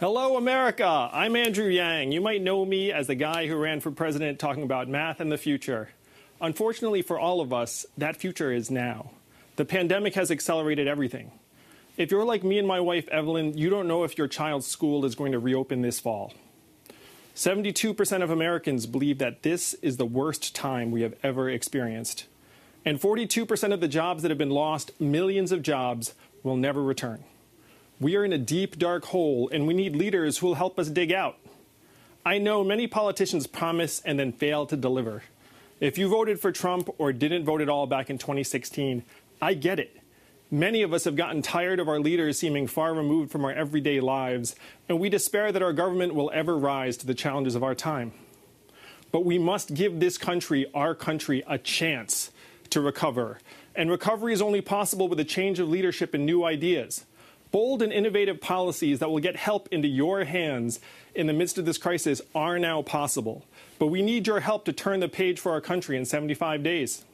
Hello, America. I'm Andrew Yang. You might know me as the guy who ran for president talking about math and the future. Unfortunately for all of us, that future is now. The pandemic has accelerated everything. If you're like me and my wife, Evelyn, you don't know if your child's school is going to reopen this fall. 72% of Americans believe that this is the worst time we have ever experienced. And 42% of the jobs that have been lost, millions of jobs, will never return. We are in a deep, dark hole, and we need leaders who will help us dig out. I know many politicians promise and then fail to deliver. If you voted for Trump or didn't vote at all back in 2016, I get it. Many of us have gotten tired of our leaders seeming far removed from our everyday lives, and we despair that our government will ever rise to the challenges of our time. But we must give this country, our country, a chance to recover. And recovery is only possible with a change of leadership and new ideas bold and innovative policies that will get help into your hands in the midst of this crisis are now possible. But we need your help to turn the page for our country in 75 days.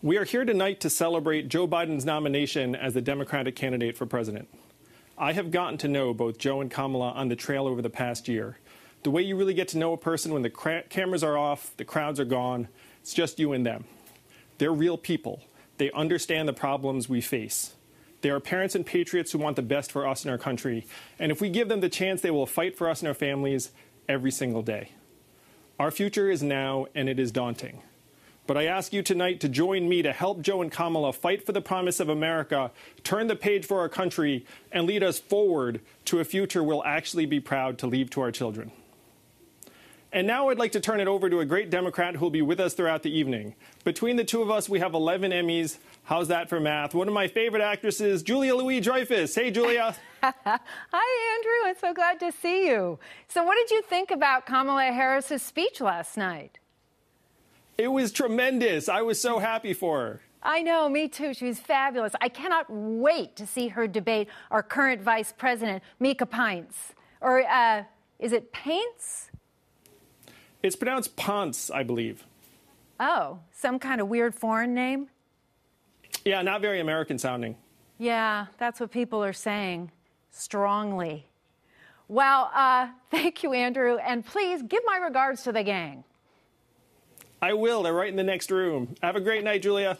We are here tonight to celebrate Joe Biden's nomination as the Democratic candidate for president. I have gotten to know both Joe and Kamala on the trail over the past year. The way you really get to know a person when the cameras are off, the crowds are gone, it's just you and them. They're real people. They understand the problems we face. They are parents and patriots who want the best for us and our country. And if we give them the chance, they will fight for us and our families every single day. Our future is now, and it is daunting. But I ask you tonight to join me to help Joe and Kamala fight for the promise of America, turn the page for our country, and lead us forward to a future we'll actually be proud to leave to our children. And now I'd like to turn it over to a great Democrat who will be with us throughout the evening. Between the two of us, we have 11 Emmys. How's that for math? One of my favorite actresses, Julia Louis Dreyfus. Hey, Julia. Hi, Andrew. I'm so glad to see you. So, what did you think about Kamala Harris's speech last night? It was tremendous. I was so happy for her. I know, me too. She was fabulous. I cannot wait to see her debate our current vice president, Mika Pints. Or uh, is it Paints? It's pronounced Ponce, I believe. Oh, some kind of weird foreign name? Yeah, not very American sounding. Yeah, that's what people are saying strongly. Well, uh, thank you, Andrew. And please give my regards to the gang. I will. They're right in the next room. Have a great night, Julia.